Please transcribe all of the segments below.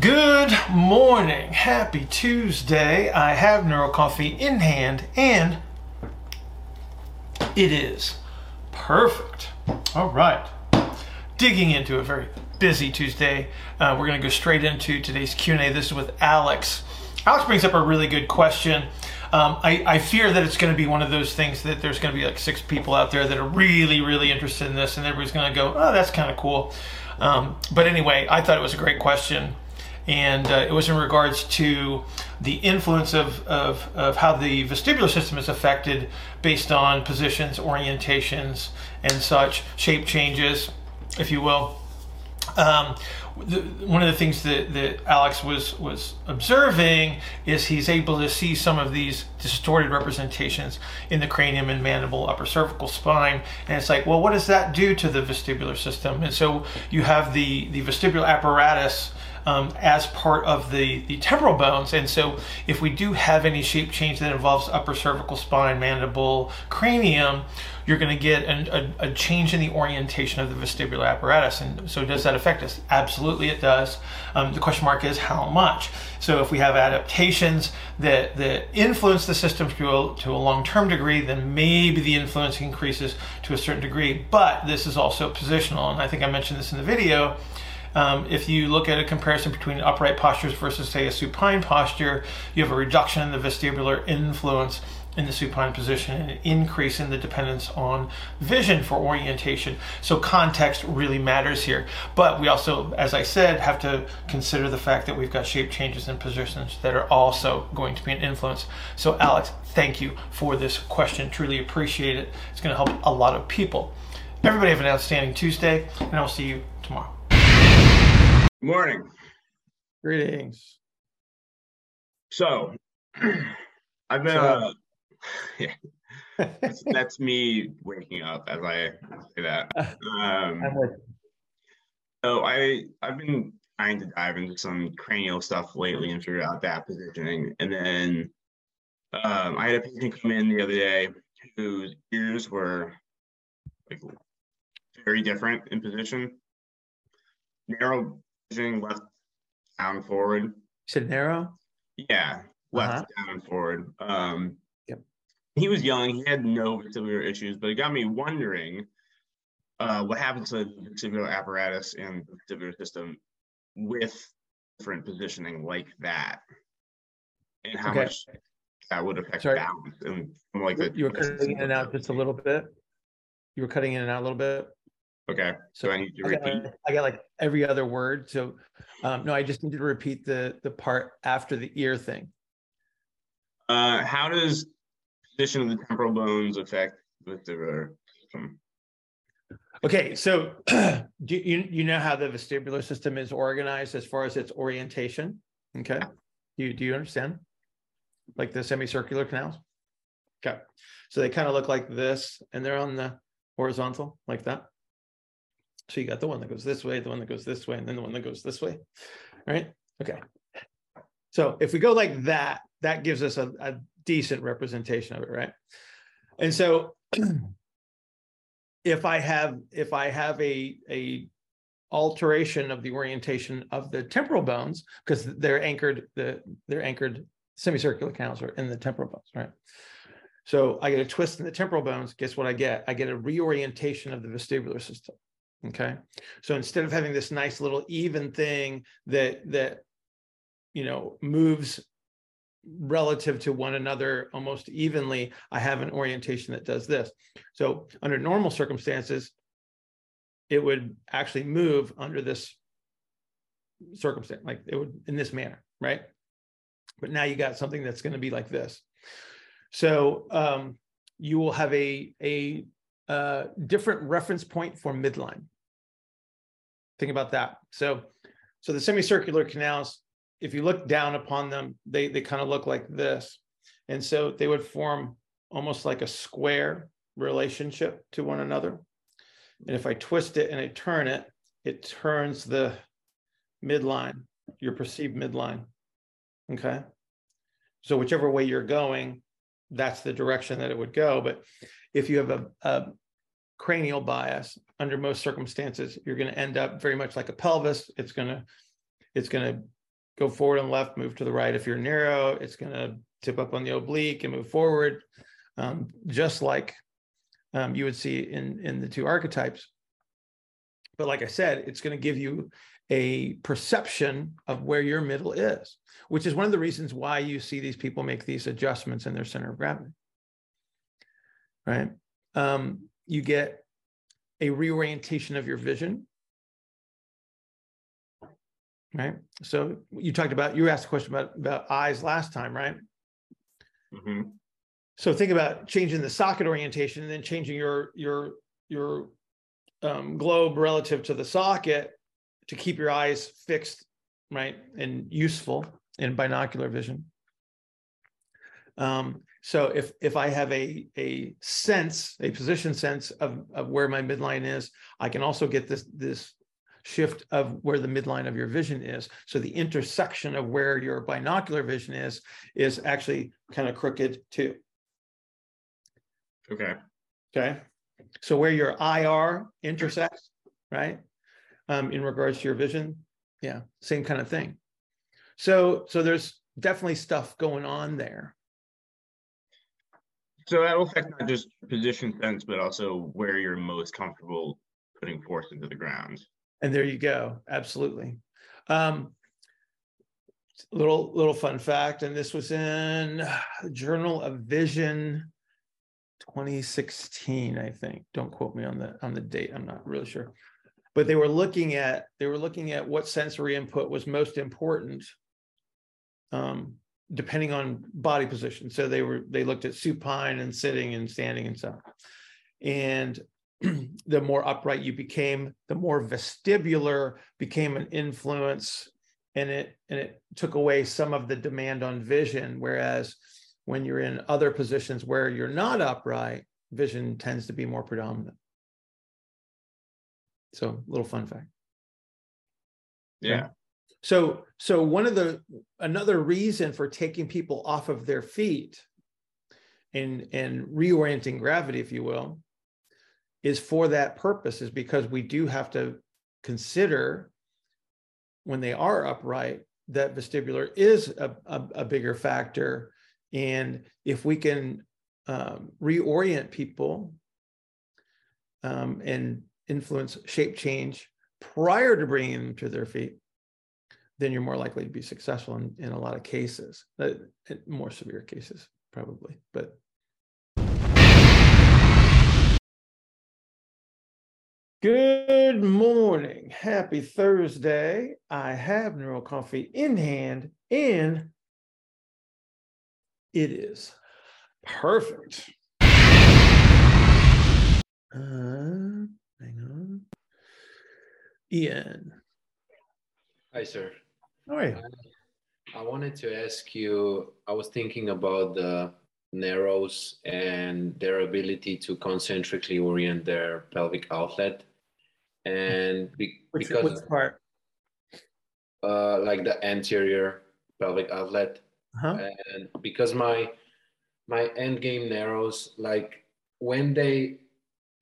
Good morning. Happy Tuesday. I have Neuro Coffee in hand and it is perfect. All right. Digging into a very busy Tuesday. Uh, we're going to go straight into today's Q&A. This is with Alex. Alex brings up a really good question. Um, I, I, fear that it's going to be one of those things that there's going to be like six people out there that are really, really interested in this, and everybody's going to go, oh, that's kind of cool. Um, but anyway, I thought it was a great question and uh, it was in regards to the influence of, of, of how the vestibular system is affected based on positions, orientations, and such, shape changes, if you will. Um, the, one of the things that, that Alex was was observing is he's able to see some of these distorted representations in the cranium and mandible, upper cervical spine, and it's like, well, what does that do to the vestibular system? And so you have the the vestibular apparatus um, as part of the, the temporal bones. And so if we do have any shape change that involves upper cervical spine, mandible, cranium, you're going to get an, a, a, change in the orientation of the vestibular apparatus. And so does that affect us? Absolutely it does. Um, the question mark is how much? So if we have adaptations that, that influence the system to a, to a long-term degree, then maybe the influence increases to a certain degree. But this is also positional. And I think I mentioned this in the video um, if you look at a comparison between upright postures versus, say, a supine posture, you have a reduction in the vestibular influence in the supine position and an increase in the dependence on vision for orientation. So context really matters here. But we also, as I said, have to consider the fact that we've got shape changes in positions that are also going to be an influence. So Alex, thank you for this question. Truly appreciate it. It's going to help a lot of people. Everybody have an outstanding Tuesday, and I'll see you tomorrow. Morning. Greetings. So, I've been. Uh, yeah, that's, that's, me waking up as I say that. Um, so I I've been trying to dive into some cranial stuff lately and figure out that positioning, and then um, I had a patient come in the other day whose ears were like very different in position, narrow left down forward. You said narrow? Yeah, left uh-huh. down forward. Um, yep. He was young. He had no vestibular issues, but it got me wondering uh, what happens to the vestibular apparatus and the vestibular system with different positioning like that, and how okay. much that would affect Sorry. balance and like the. You were cutting in and out just a little bit. You were cutting in and out a little bit. Okay. So, I need to repeat. I got, I got like every other word. So um, no, I just need to repeat the the part after the ear thing. Uh, how does position of the temporal bones affect the system? Okay, so do you you know how the vestibular system is organized as far as its orientation? Okay, do you do you understand? Like the semicircular canals. Okay, so they kind of look like this, and they're on the horizontal like that. So you got the one that goes this way, the one that goes this way, and then the one that goes this way, right? Okay. So if we go like that, that gives us a, a decent representation of it, right? And so if I have if I have a a alteration of the orientation of the temporal bones because they're anchored the they're anchored semicircular canals are in the temporal bones, right? So I get a twist in the temporal bones. Guess what I get? I get a reorientation of the vestibular system. Okay. So instead of having this nice little even thing that that you know moves relative to one another almost evenly, I have an orientation that does this. So under normal circumstances, it would actually move under this circumstance, like it would in this manner, right? But now you got something that's going to be like this. So um, you will have a a uh, different reference point for midline. Think about that. So, so the semicircular canals, if you look down upon them, they they kind of look like this, and so they would form almost like a square relationship to one another. And if I twist it and I turn it, it turns the midline, your perceived midline. Okay. So whichever way you're going, that's the direction that it would go. But if you have a, a cranial bias, under most circumstances, you're going to end up very much like a pelvis. It's going to it's going to go forward and left, move to the right. If you're narrow, it's going to tip up on the oblique and move forward, um, just like um, you would see in, in the two archetypes. But like I said, it's going to give you a perception of where your middle is, which is one of the reasons why you see these people make these adjustments in their center of gravity. Right? Um, you get a reorientation of your vision. Right. So you talked about you asked a question about about eyes last time, right? Mm-hmm. So think about changing the socket orientation and then changing your your your um, globe relative to the socket to keep your eyes fixed, right, and useful in binocular vision. Um, so if if I have a a sense, a position sense of of where my midline is, I can also get this this shift of where the midline of your vision is. So the intersection of where your binocular vision is is actually kind of crooked too. Okay. Okay. So where your IR intersects, right? Um, in regards to your vision, yeah, same kind of thing. So so there's definitely stuff going on there. So that will affect not just position sense, but also where you're most comfortable putting force into the ground. And there you go. Absolutely. Um, little little fun fact, and this was in Journal of Vision 2016, I think. Don't quote me on the on the date. I'm not really sure. But they were looking at they were looking at what sensory input was most important um, depending on body position. So they were they looked at supine and sitting and standing and stuff. And the more upright you became, the more vestibular became an influence, and it and it took away some of the demand on vision. Whereas when you're in other positions where you're not upright, vision tends to be more predominant. So, little fun fact. Yeah. So, so one of the another reason for taking people off of their feet and and reorienting gravity, if you will, is for that purpose, is because we do have to consider when they are upright that vestibular is a, a, a bigger factor. And if we can um, reorient people um, and influence shape change prior to bringing them to their feet, then you're more likely to be successful in, in a lot of cases, uh, more severe cases, probably. But good morning. Happy Thursday. I have Neural Coffee in hand, and it is perfect. Uh, hang on. Ian. Hi, sir. All right. I wanted to ask you, I was thinking about the narrows and their ability to concentrically orient their pelvic outlet. And be, because part? Uh, like the anterior pelvic outlet. Uh-huh. And because my my end game narrows, like when they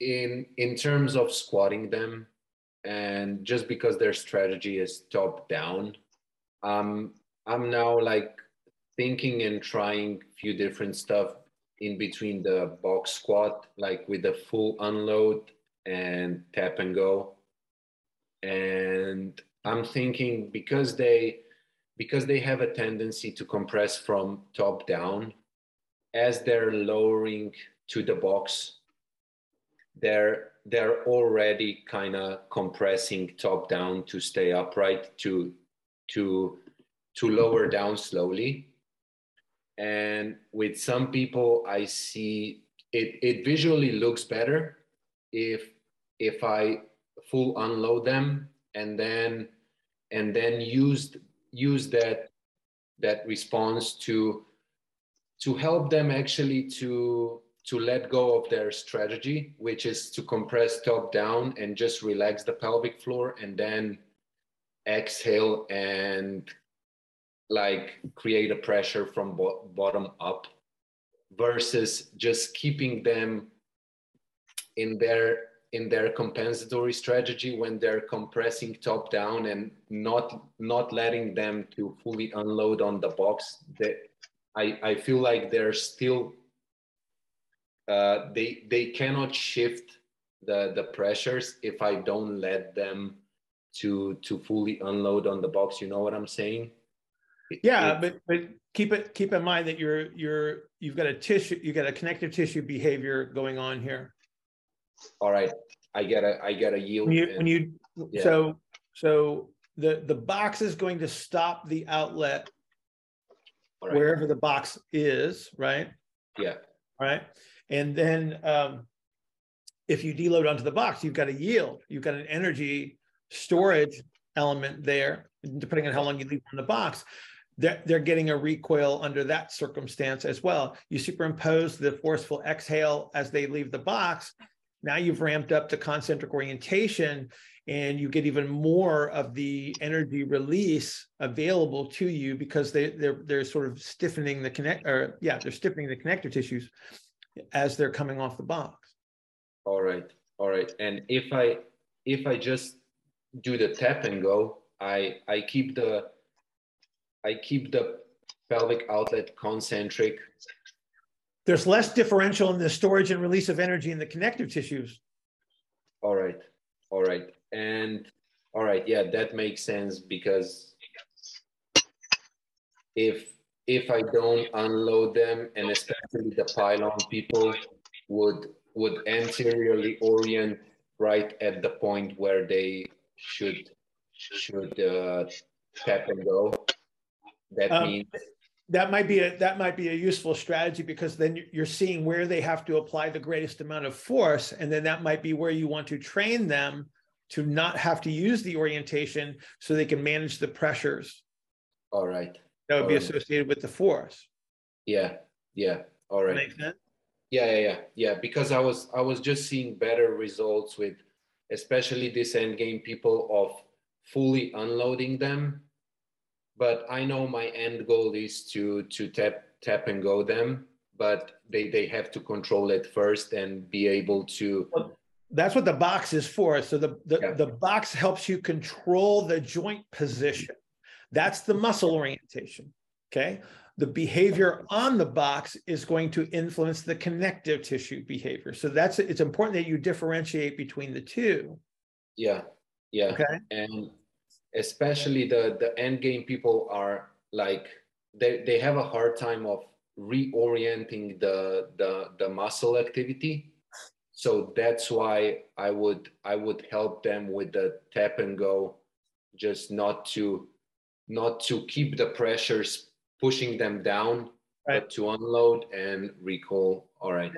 in in terms of squatting them, and just because their strategy is top down, um, I'm now like thinking and trying a few different stuff in between the box squat, like with the full unload and tap and go. And I'm thinking because they because they have a tendency to compress from top down, as they're lowering to the box, they're they're already kind of compressing top down to stay upright to to to lower down slowly. And with some people i see it it visually looks better if if i full unload them and then and then use use that that response to to help them actually to to let go of their strategy which is to compress top down and just relax the pelvic floor and then exhale and like create a pressure from bo- bottom up versus just keeping them in their in their compensatory strategy when they're compressing top down and not not letting them to fully unload on the box. That i i feel like they're still uh, they they cannot shift the the pressures if i don't let them to to fully unload on the box. You know what i'm saying? Yeah it, but but keep it keep in mind that you're you're you've got a tissue you got a connective tissue behavior going on here. All right. I get a i get a yield when you, when you yeah. so so the the box is going to stop the outlet right. wherever the box is right? Yeah. Right and then um if you deload onto the box you've got a yield you've got an energy storage element there depending on how long you leave on the box they're, they're getting a recoil under that circumstance as well. You superimpose the forceful exhale as they leave the box. Now you've ramped up to concentric orientation and you get even more of the energy release available to you because they, they're, they're sort of stiffening the connect or yeah, they're stiffening the connector tissues as they're coming off the box. All right. All right. And if I, if I just do the tap and go, I, I keep the, I keep the pelvic outlet concentric. There's less differential in the storage and release of energy in the connective tissues. All right. All right. And all right, yeah, that makes sense because if if I don't unload them, and especially the pylon people would would anteriorly orient right at the point where they should should uh, tap and go. That um, means that might be a that might be a useful strategy because then you're seeing where they have to apply the greatest amount of force and then that might be where you want to train them to not have to use the orientation so they can manage the pressures. All right that would be associated with the force yeah yeah all right Makes sense? yeah yeah yeah yeah because i was i was just seeing better results with especially this end game people of fully unloading them but I know my end goal is to to tap tap and go them, but they they have to control it first and be able to. That's what the box is for. So the the, yeah. the box helps you control the joint position. That's the muscle orientation. Okay. The behavior on the box is going to influence the connective tissue behavior. So that's it's important that you differentiate between the two. Yeah. Yeah. Okay. And especially the the end game people are like they, they have a hard time of reorienting the the the muscle activity so that's why i would i would help them with the tap and go just not to not to keep the pressures pushing them down right. but to unload and recall all right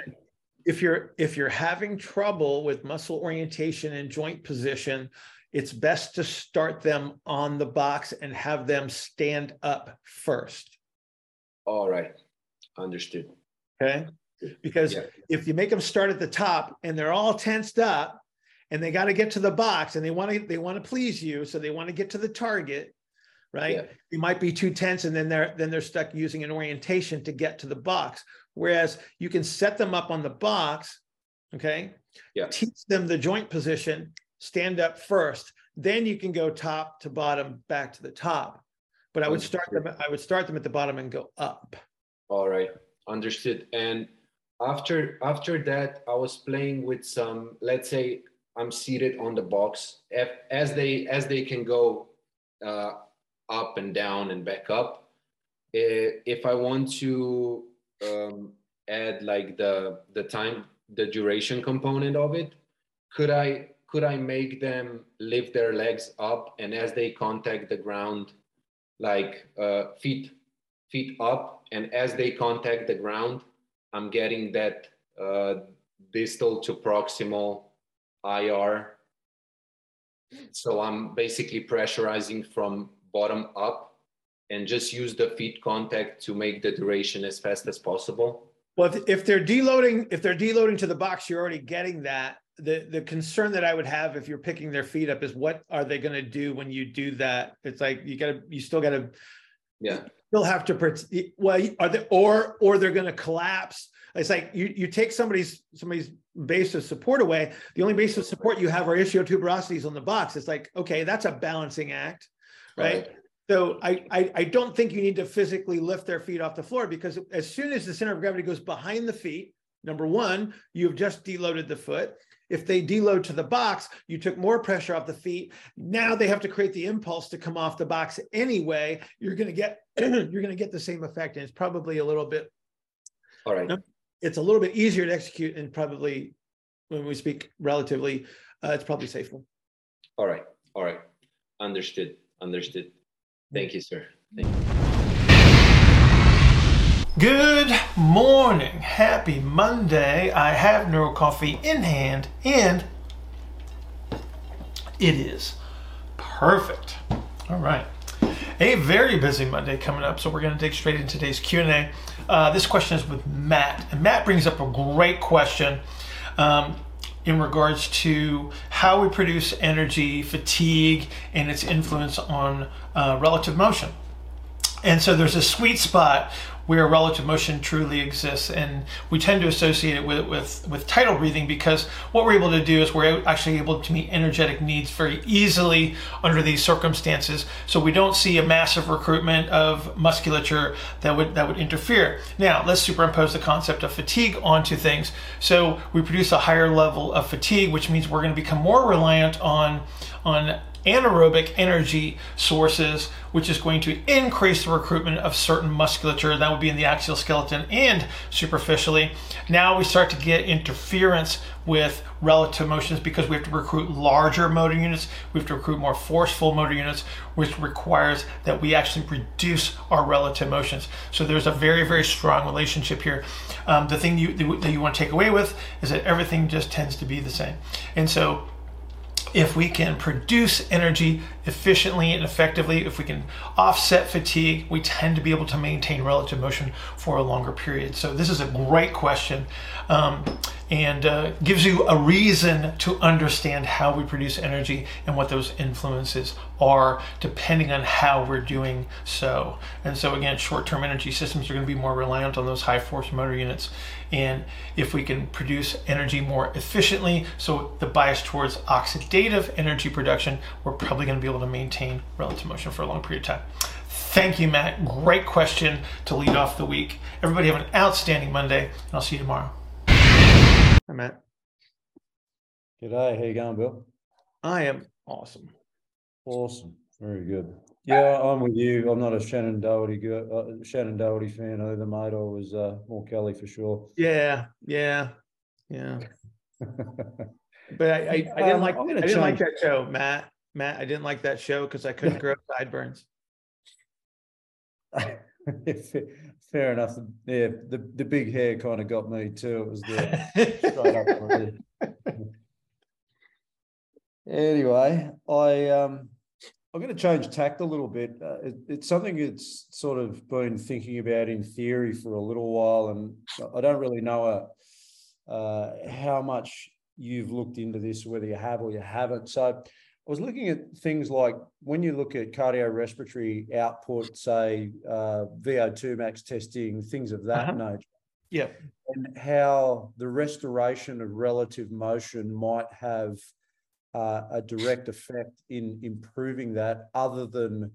if you're if you're having trouble with muscle orientation and joint position it's best to start them on the box and have them stand up first. All right. Understood. Okay. Because yeah. if you make them start at the top and they're all tensed up and they got to get to the box and they want to they want to please you, so they want to get to the target, right? Yeah. You might be too tense and then they're then they're stuck using an orientation to get to the box. Whereas you can set them up on the box, okay? Yeah. Teach them the joint position stand up first. Then you can go top to bottom, back to the top. But I would start them. I would start them at the bottom and go up. All right, understood. And after after that, I was playing with some. Let's say I'm seated on the box. As they as they can go uh, up and down and back up. If I want to um, add like the the time the duration component of it, could I could I make them lift their legs up and as they contact the ground, like uh, feet feet up, and as they contact the ground, I'm getting that uh, distal to proximal IR. So I'm basically pressurizing from bottom up and just use the feet contact to make the duration as fast as possible. Well, if, if they're deloading, if they're deloading to the box, you're already getting that the the concern that I would have if you're picking their feet up is what are they going to do when you do that? It's like you got to you still got to yeah still have to well are they or or they're going to collapse It's like you you take somebody's somebody's base of support away. The only base of support you have are ischiotuberosities on the box. It's like okay, that's a balancing act, right? right. So I, I, I don't think you need to physically lift their feet off the floor because as soon as the center of gravity goes behind the feet, number one, you've just deloaded the foot. If they deload to the box, you took more pressure off the feet. Now they have to create the impulse to come off the box anyway. You're going to get you're going to get the same effect, and it's probably a little bit. All right. It's a little bit easier to execute, and probably when we speak relatively, uh, it's probably safer. All right. All right. Understood. Understood. Thank you, sir. Thank you. Good morning. Happy Monday. I have NeuroCoffee in hand and it is perfect. All right. A very busy Monday coming up, so we're going to dig straight into today's Q&A. Uh, this question is with Matt, and Matt brings up a great question. Um, in regards to how we produce energy, fatigue, and its influence on uh, relative motion. And so there's a sweet spot where relative motion truly exists. And we tend to associate it with, with, with tidal breathing because what we're able to do is we're actually able to meet energetic needs very easily under these circumstances. So we don't see a massive recruitment of musculature that would, that would interfere. Now, let's superimpose the concept of fatigue onto things. So we produce a higher level of fatigue, which means we're going to become more reliant on, on anaerobic energy sources, which is going to increase the recruitment of certain musculature. That would be in the axial skeleton and superficially. Now we start to get interference with relative motions because we have to recruit larger motor units, we have to recruit more forceful motor units, which requires that we actually reduce our relative motions. So there's a very, very strong relationship here. Um, the thing you, that you want to take away with is that everything just tends to be the same. And so if we can produce energy efficiently and effectively, if we can offset fatigue, we tend to be able to maintain relative motion for a longer period. So this is a great question um, and uh, gives you a reason to understand how we produce energy and what those influences are depending on how we're doing so. And so again, short-term energy systems are going to be more reliant on those high force motor units. And if we can produce energy more efficiently, so the bias towards oxidative energy production, we're probably going to be able to maintain relative motion for a long period of time. Thank you, Matt. Great question to lead off the week. Everybody have an outstanding Monday, and I'll see you tomorrow. Hi, Matt. G'day. How you going, Bill? I am awesome. Awesome. Very good. Yeah, I'm with you. I'm not a Shannen Doherty uh, Shannen Doherty fan either, mate. I was uh, more Kelly for sure. Yeah, yeah, yeah. but I, I, I didn't um, like I didn't change. like that show, Matt. Matt, I didn't like that show because I couldn't grow sideburns. Fair enough. Yeah, the, the big hair kind of got me too. It was the Anyway, I um I'm going to change tact a little bit. Uh, it, it's something it's sort of been thinking about in theory for a little while, and I don't really know uh, uh, how much you've looked into this, whether you have or you haven't. So I was looking at things like when you look at cardiorespiratory output, say uh, VO2 max testing, things of that uh-huh. nature. Yeah. And how the restoration of relative motion might have uh, a direct effect in improving that other than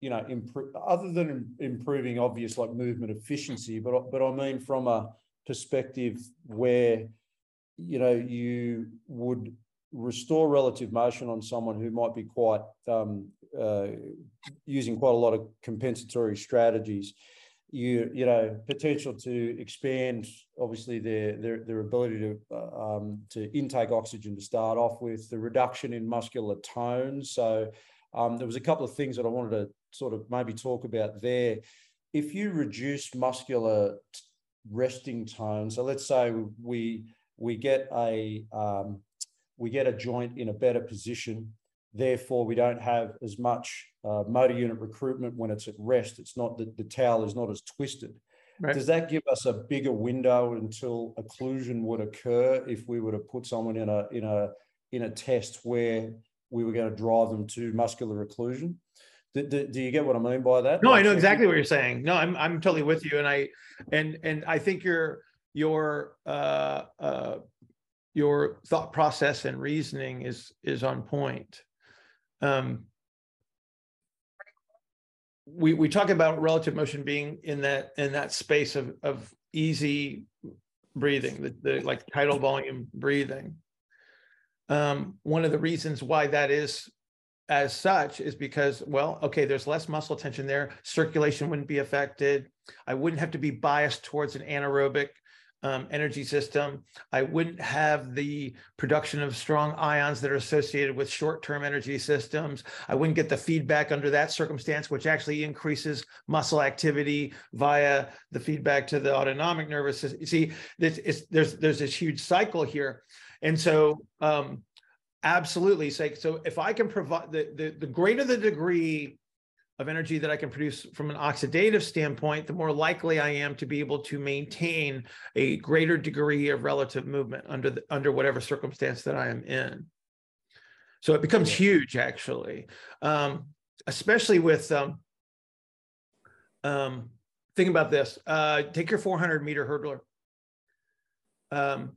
you know improve other than improving obvious like movement efficiency but but I mean from a perspective where you know you would restore relative motion on someone who might be quite um, uh, using quite a lot of compensatory strategies you you know potential to expand obviously their their, their ability to uh, um, to intake oxygen to start off with the reduction in muscular tone. So um, there was a couple of things that I wanted to sort of maybe talk about there. If you reduce muscular resting tone so let's say we we get a um, we get a joint in a better position Therefore, we don't have as much uh, motor unit recruitment when it's at rest. It's not that the towel is not as twisted. Right. Does that give us a bigger window until occlusion would occur if we were to put someone in a in a in a test where we were going to drive them to muscular occlusion? Do, do, do you get what I mean by that? No, I know exactly what you're saying. No, I'm I'm totally with you, and I and and I think you're your uh, uh, your thought process and reasoning is is on point. Um, we we talk about relative motion being in that in that space of of easy breathing, the, the like tidal volume breathing. Um, one of the reasons why that is as such is because, well, okay, there's less muscle tension there. Circulation wouldn't be affected. I wouldn't have to be biased towards an anaerobic um, energy system. I wouldn't have the production of strong ions that are associated with short-term energy systems. I wouldn't get the feedback under that circumstance, which actually increases muscle activity via the feedback to the autonomic nervous system. You see, there's there's this huge cycle here, and so um, absolutely, so, so if I can provide the, the the greater the degree of energy that I can produce from an oxidative standpoint, the more likely I am to be able to maintain a greater degree of relative movement under the, under whatever circumstance that I am in. So it becomes huge, actually, um, especially with um, um, think about this. Uh, take your 400 meter hurdler. Um,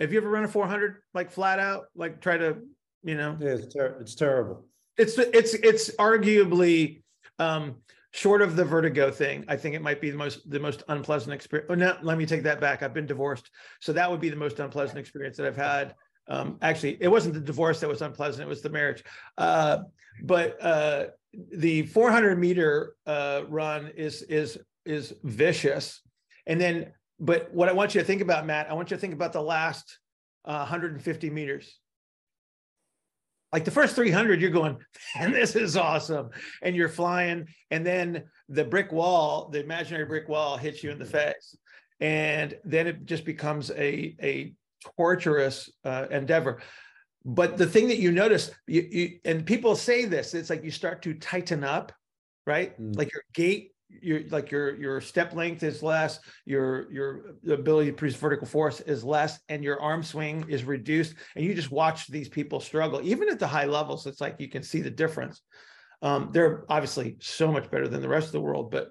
have you ever run a 400 like flat out, like try to, you know? Yeah, it's, ter- it's terrible it's it's it's arguably um, short of the vertigo thing. I think it might be the most the most unpleasant experience. Oh, no, let me take that back. I've been divorced, so that would be the most unpleasant experience that I've had. Um, actually, it wasn't the divorce that was unpleasant; it was the marriage. Uh, but uh, the 400 meter uh, run is is is vicious, and then. But what I want you to think about, Matt, I want you to think about the last 150 uh, meters like the first 300 you're going and this is awesome. And you're flying and then the brick wall the imaginary brick wall hits you in the face. And then it just becomes a a torturous uh, endeavor. But the thing that you notice you, you and people say this it's like you start to tighten up right? Mm. like your gait your like your your step length is less your your ability to produce vertical force is less and your arm swing is reduced and you just watch these people struggle even at the high levels it's like you can see the difference. Um, they're obviously so much better than the rest of the world but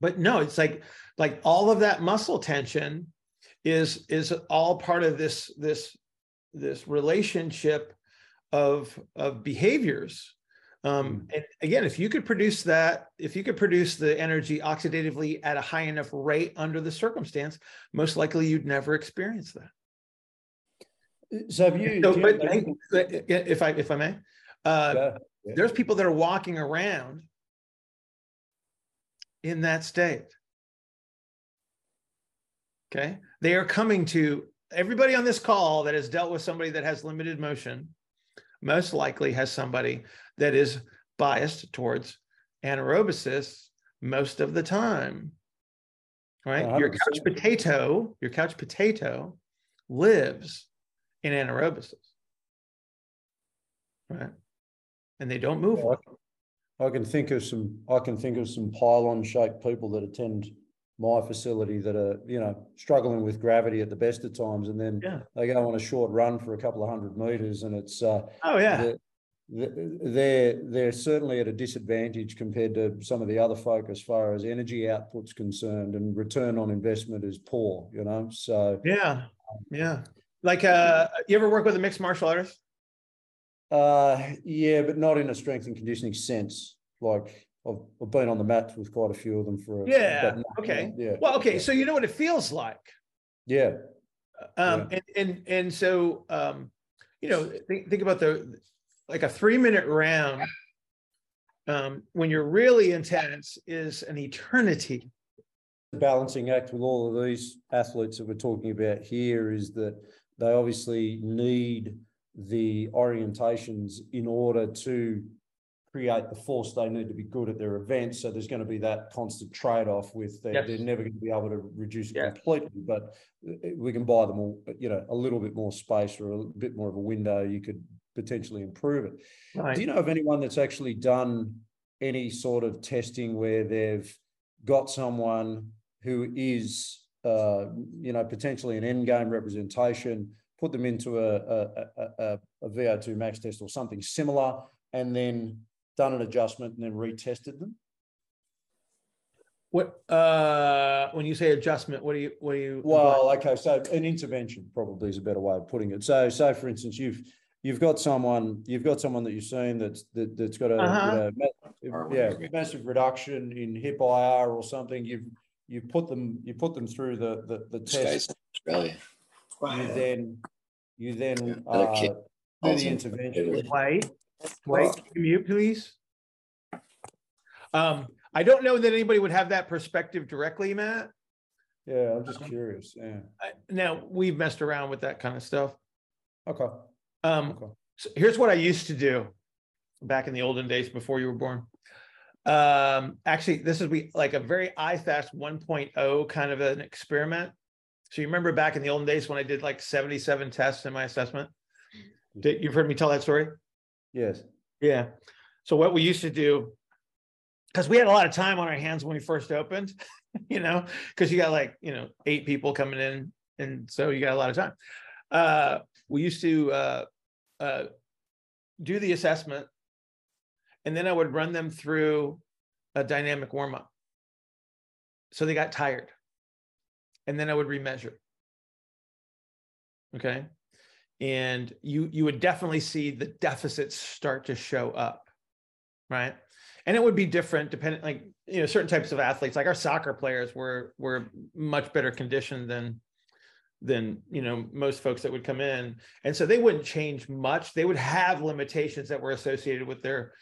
but no it's like like all of that muscle tension is is all part of this this this relationship of of behaviors um, mm. and again, if you could produce that, if you could produce the energy oxidatively at a high enough rate under the circumstance, most likely you'd never experience that. So have you? So, but you if I if I may, uh, yeah, yeah. there's people that are walking around in that state. Okay, they are coming to everybody on this call that has dealt with somebody that has limited motion. Most likely has somebody that is biased towards anaerobiosis most of the time. Right? 100%. Your couch potato, your couch potato lives in anaerobiosis. Right? And they don't move. I can think of some I can think of some pylon shaped people that attend my facility that are you know struggling with gravity at the best of times and then yeah. they go on a short run for a couple of hundred meters and it's uh oh yeah. they're they're certainly at a disadvantage compared to some of the other folk as far as energy output's concerned and return on investment is poor you know so. Yeah. Yeah. Like uh you ever work with a mixed martial artist? Uh yeah but not in a strength and conditioning sense. Like I've, I've been on the mat with quite a few of them for a, yeah okay. yeah. Well okay so you know what it feels like. Yeah. Um yeah. and and and so um you know think, think about the like a three minute round um, when you're really intense is an eternity. The balancing act with all of these athletes that we're talking about here is that they obviously need the orientations in order to create the force they need to be good at their events. So there's going to be that constant trade-off with they, yes. they're never going to be able to reduce it yeah. completely, but we can buy them all, you know, a little bit more space or a bit more of a window. You could potentially improve it. Right. Do you know of anyone that's actually done any sort of testing where they've got someone who is, uh, you know, potentially an end game representation, put them into a, a, a, a VO2 max test or something similar, and then done an adjustment and then retested them? what uh when you say adjustment what do you what do you well okay so an intervention probably is a better way of putting it. So so for instance you've you've got someone you've got someone that you've seen that's that, that's got a, uh-huh. you know, yeah massive reduction in hip IR or something. You've you put them you put them through the the, the test. Australia. You then you then uh, do the intervention. wait wait mute please um I don't know that anybody would have that perspective directly, Matt. Yeah, I'm just curious. Yeah. Now we've messed around with that kind of stuff. Okay. Um, okay. So here's what I used to do back in the olden days before you were born. Um, actually, this is we like a very IFAST 1.0 kind of an experiment. So you remember back in the olden days when I did like 77 tests in my assessment? Did, you've heard me tell that story? Yes. Yeah. So what we used to do because we had a lot of time on our hands when we first opened, you know, because you got like, you know, eight people coming in. And so you got a lot of time. Uh, we used to uh, uh, do the assessment and then I would run them through a dynamic warm up. So they got tired. And then I would remeasure. Okay. And you you would definitely see the deficits start to show up. Right? And it would be different depending like you know certain types of athletes like our soccer players were were much better conditioned than than you know most folks that would come in. And so they wouldn't change much. They would have limitations that were associated with their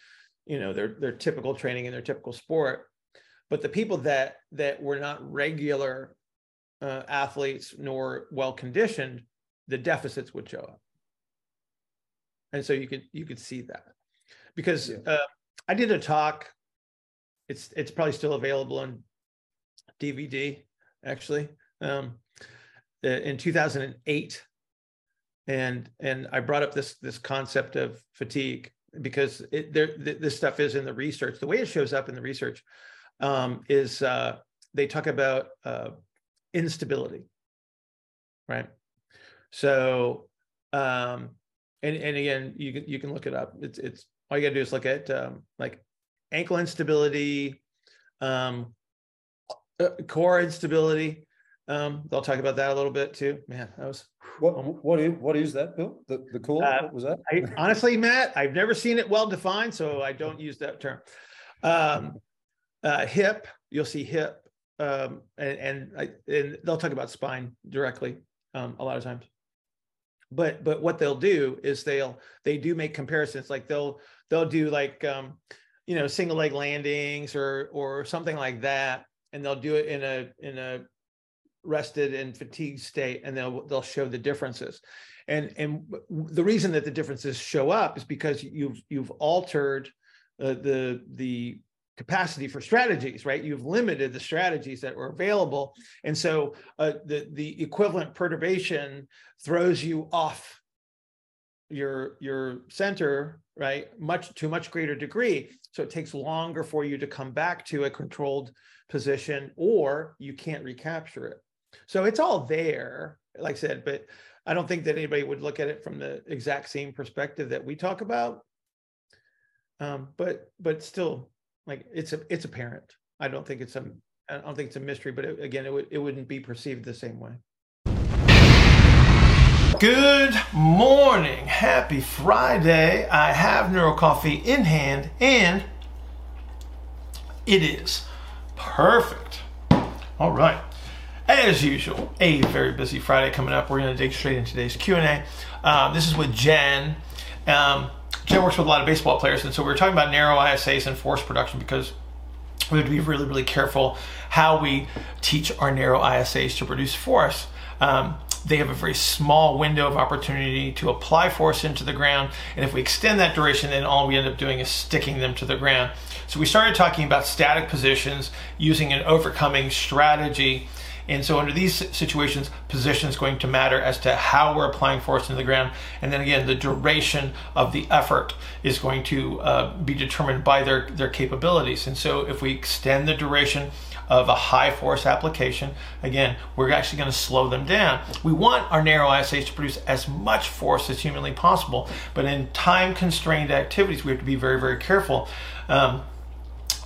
you know their their typical training and their typical sport. But the people that that were not regular uh, athletes nor well conditioned the deficits would show up and so you could you could see that because yeah. uh, I did a talk. It's it's probably still available on DVD actually um, in 2008, and and I brought up this this concept of fatigue because it, there this stuff is in the research. The way it shows up in the research um, is uh, they talk about uh, instability, right? So um, and and again, you can you can look it up. It's it's all you got to do is look at um, like ankle instability, um, uh, core instability. Um, they'll talk about that a little bit too. Man, that was what what is what is that, Bill? The the core? Uh, what was that? I, honestly, Matt, I've never seen it well defined, so I don't use that term. Um, uh, hip, you'll see hip, um, and and, I, and they'll talk about spine directly um, a lot of times but but what they'll do is they'll they do make comparisons like they'll they'll do like um you know single leg landings or or something like that and they'll do it in a in a rested and fatigued state and they'll they'll show the differences. And and the reason that the differences show up is because you've you've altered uh, the the capacity for strategies, right? You've limited the strategies that were available. And so uh, the, the equivalent perturbation throws you off your, your center, right? Much to much greater degree. So it takes longer for you to come back to a controlled position or you can't recapture it. So it's all there, like I said, but I don't think that anybody would look at it from the exact same perspective that we talk about. Um, but but still like it's a it's apparent. I don't think it's a I don't think it's a mystery, but it, again, it would it wouldn't be perceived the same way. Good morning. Happy Friday. I have Neuro Coffee in hand and it is perfect. All right. As usual, a very busy Friday coming up. We're going to dig straight into today's Q&A. Uh, this is with Jen. Um, Jen works with a lot of baseball players, and so we were talking about narrow ISAs and force production because we have to be really, really careful how we teach our narrow ISAs to produce force. Um, they have a very small window of opportunity to apply force into the ground, and if we extend that duration, then all we end up doing is sticking them to the ground. So we started talking about static positions using an overcoming strategy and so under these situations, position is going to matter as to how we're applying force into the ground. And then again, the duration of the effort is going to uh, be determined by their, their capabilities. And so if we extend the duration of a high force application, again, we're actually going to slow them down. We want our narrow ISAs to produce as much force as humanly possible, but in time constrained activities, we have to be very, very careful. Um,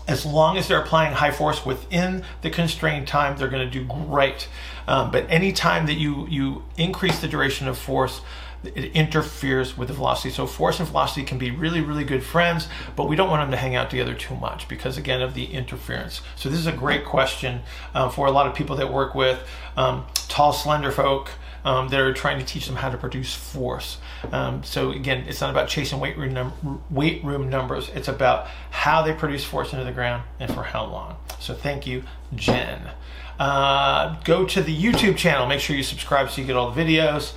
as long as they're applying high force within the constrained time, they're going to do great. Um, but anytime that you you increase the duration of force, it interferes with the velocity. So force and velocity can be really, really good friends, but we don't want them to hang out together too much because again of the interference. So this is a great question uh, for a lot of people that work with um, tall, slender folk um, that are trying to teach them how to produce force. Um, so again, it's not about chasing weight room, num- weight room numbers. It's about how they produce force into the ground and for how long. So thank you, Jen. Uh, go to the YouTube channel. Make sure you subscribe so you get all the videos.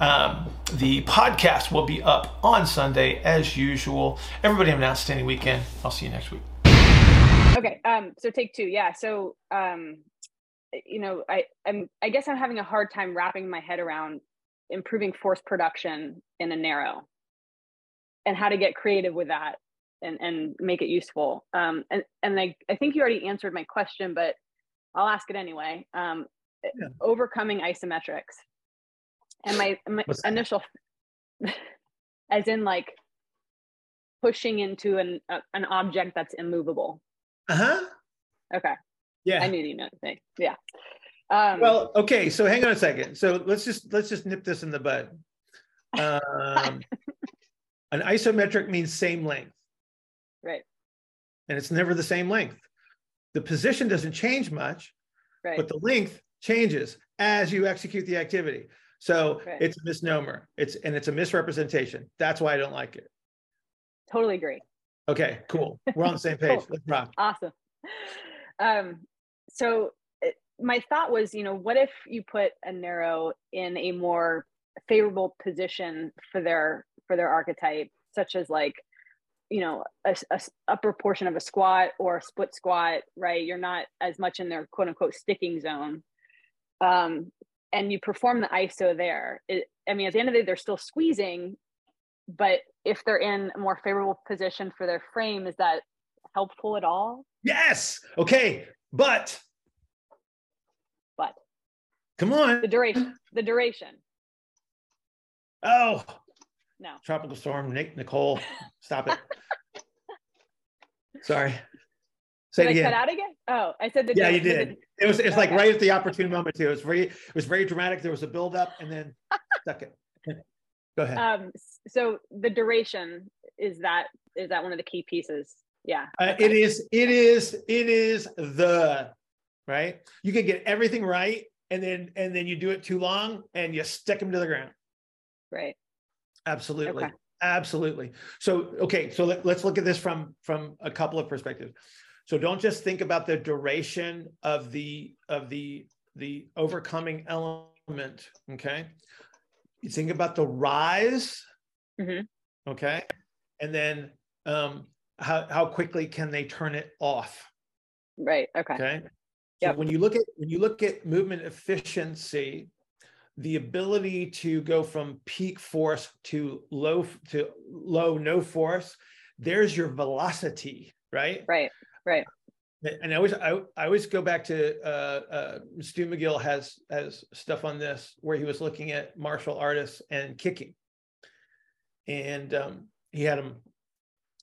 Um, the podcast will be up on Sunday as usual. Everybody have an outstanding weekend. I'll see you next week. Okay. Um, so take two. Yeah. So, um, you know, I, I'm, I guess I'm having a hard time wrapping my head around improving force production in a narrow and how to get creative with that and, and make it useful. Um, and, and I, I think you already answered my question, but I'll ask it anyway. Um, yeah. Overcoming isometrics. And my, my initial, as in like pushing into an uh, an object that's immovable. Uh huh. Okay. Yeah. I knew you know thing. Yeah. Um, well, okay. So hang on a second. So let's just let's just nip this in the bud. Um, an isometric means same length. Right. And it's never the same length the position doesn't change much, right. but the length changes as you execute the activity. So right. it's a misnomer. It's and it's a misrepresentation. That's why I don't like it. Totally agree. Okay, cool. We're on the same page. cool. Let's rock. Awesome. Um, so my thought was, you know, what if you put a narrow in a more favorable position for their for their archetype, such as like you know a, a, upper portion of a squat or a split squat right? You're not as much in their quote unquote sticking zone. Um, and you perform the iso there. It, i mean at the end of the day they're still squeezing but if they're in a more favorable position for their frame is that helpful at all? Yes! Okay but but come on the duration the duration oh no. Tropical storm, Nick, Nicole, stop it. Sorry. Say did it again. I cut out again? Oh, I said the. Yeah, you did. It was. It's okay. like right at the opportune moment too. It was very. It was very dramatic. There was a build up, and then stuck it. Go ahead. Um. So the duration is that is that one of the key pieces? Yeah. Uh, okay. It is. It is. It is the right. You can get everything right, and then and then you do it too long, and you stick them to the ground. Right. Absolutely. Okay. Absolutely. So, okay, so let, us look at this from from a couple of perspectives. So don't just think about the duration of the of the the overcoming element, okay? You think about the rise, mm-hmm. okay? And then um how how quickly can they turn it off? Right. Okay. Okay. So yep. when you look at when you look at movement efficiency, the ability to go from peak force to low to low no force there's your velocity right right right and I always I, I always go back to uh, uh, Stu McGill has has stuff on this where he was looking at martial artists and kicking, and um, he had them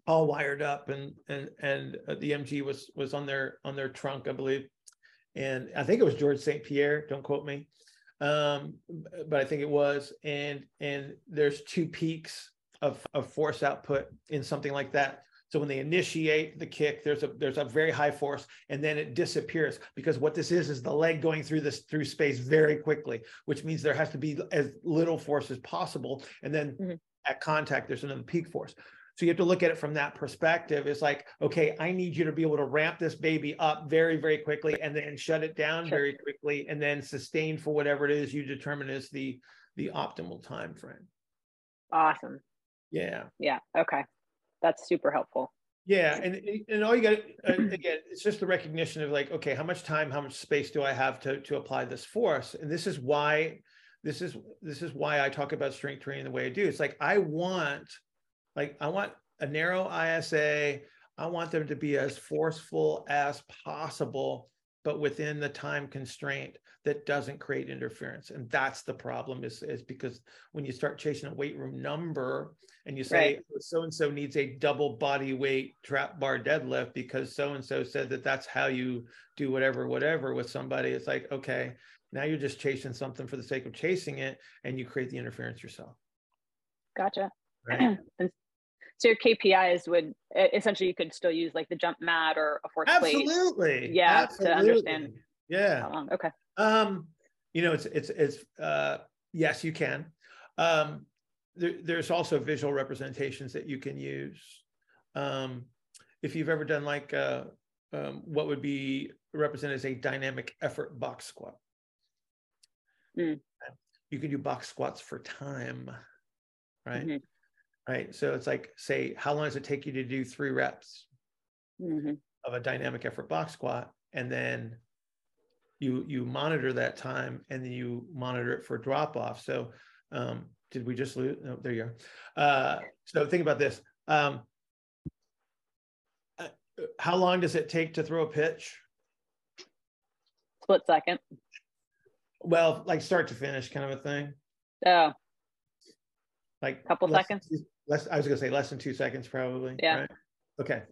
all wired up, and and and uh, the EMG was was on their on their trunk, I believe, and I think it was George St Pierre. Don't quote me, um, but I think it was. And and there's two peaks of, of force output in something like that. So when they initiate the kick, there's a there's a very high force, and then it disappears because what this is is the leg going through this through space very quickly, which means there has to be as little force as possible, and then mm-hmm. at contact there's another peak force. So you have to look at it from that perspective. It's like, okay, I need you to be able to ramp this baby up very, very quickly and then shut it down sure. very quickly and then sustain for whatever it is you determine is the the optimal time frame. Awesome. Yeah. Yeah. Okay. That's super helpful. Yeah, and and all you got again, it's just the recognition of like, okay, how much time, how much space do I have to to apply this force? And this is why this is this is why I talk about strength training the way I do. It's like I want like I want a narrow ISA. I want them to be as forceful as possible but within the time constraint that doesn't create interference. And that's the problem is, is because when you start chasing a weight room number and you say so and so needs a double body weight trap bar deadlift because so and so said that that's how you do whatever, whatever with somebody, it's like, okay, now you're just chasing something for the sake of chasing it and you create the interference yourself. Gotcha. Right? so your KPIs would essentially you could still use like the jump mat or a force Absolutely. plate. Absolutely. Yeah, Absolutely. to understand. Yeah. Okay. Um, you know, it's it's it's uh yes, you can. Um there, there's also visual representations that you can use. Um, if you've ever done like uh, um, what would be represented as a dynamic effort box squat. Mm. You can do box squats for time, right? Mhm. Right. So it's like, say, how long does it take you to do three reps hmm of a dynamic effort box squat? And then you you monitor that time and then you monitor it for drop off. So um, did we just lose? No, there you are. Uh, so think about this. Um, uh, how long does it take to throw a pitch? Split second. Well, like start to finish kind of a thing. Oh, Like Couple seconds? Less, I was gonna say less than two seconds, probably. Yeah. right? Okay.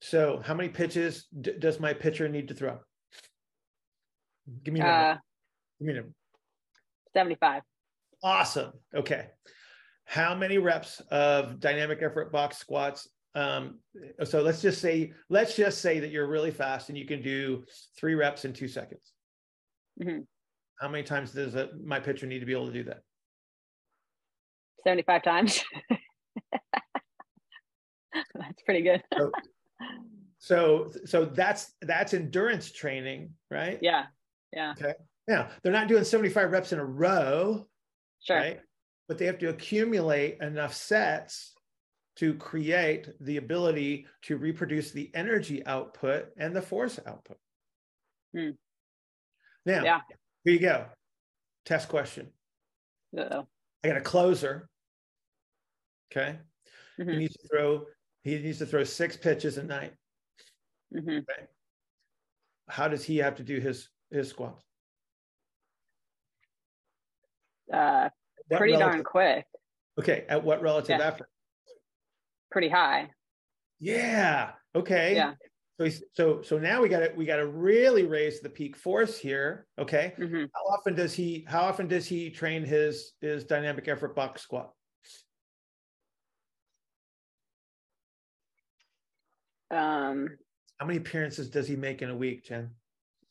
So how many pitches d- does my pitcher need to throw? Give me a number. uh, Give me a number. 75. Awesome. Okay. How many reps of dynamic effort box squats? Um, so let's just say, let's just say that you're really fast and you can do three reps in two seconds. Mhm. How many times does a, my pitcher need to be able to do that? 75 times. Pretty good. So- So, so that's that's endurance training, right? yeah. Yeah. Okay. Now they're not doing 75 reps in a row, Sure. right? But they have to accumulate enough sets to create the ability to reproduce the energy output and the force output. Hmm. Now, Yeah. here you go. Test question. Uh-oh. I got a closer. Okay. He Mhm. needs to throw, he needs to throw six pitches a night. Mhm. How does he have to do his his squats? Uh, pretty darn quick. Okay, at what relative Yeah. effort? Pretty high. Yeah. Okay. Yeah. So he's, so so now we got to we got to really raise the peak force here. Okay. hmm How often does he how often does he train his his dynamic effort box squat? Um, How many appearances does he make in a week, Jen?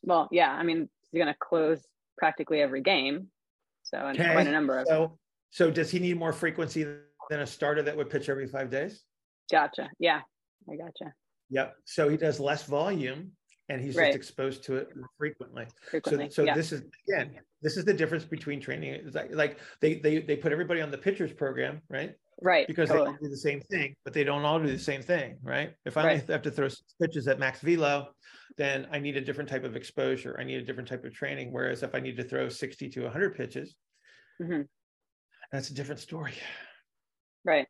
well, yeah. I mean, he's going to close practically every game. So, and Okay. quite a number of. So so does he need more frequency than a starter that would pitch every five days? Gotcha. Yeah. I gotcha. Yep. So he does less volume and he's Right. just exposed to it more frequently. Frequently. So, so yeah. this is again, this is the difference between training. Like, like they they they put everybody on the pitchers program, right? Right. Because totally. they do the same thing, but they don't all do the same thing, right? If I only have to throw six pitches at max velo, then I need a different type of exposure. I need a different type of training. Whereas if I need to throw 60 to 100 pitches, Mhm. that's a different story. Right.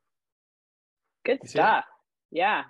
Good You see stuff. Yeah.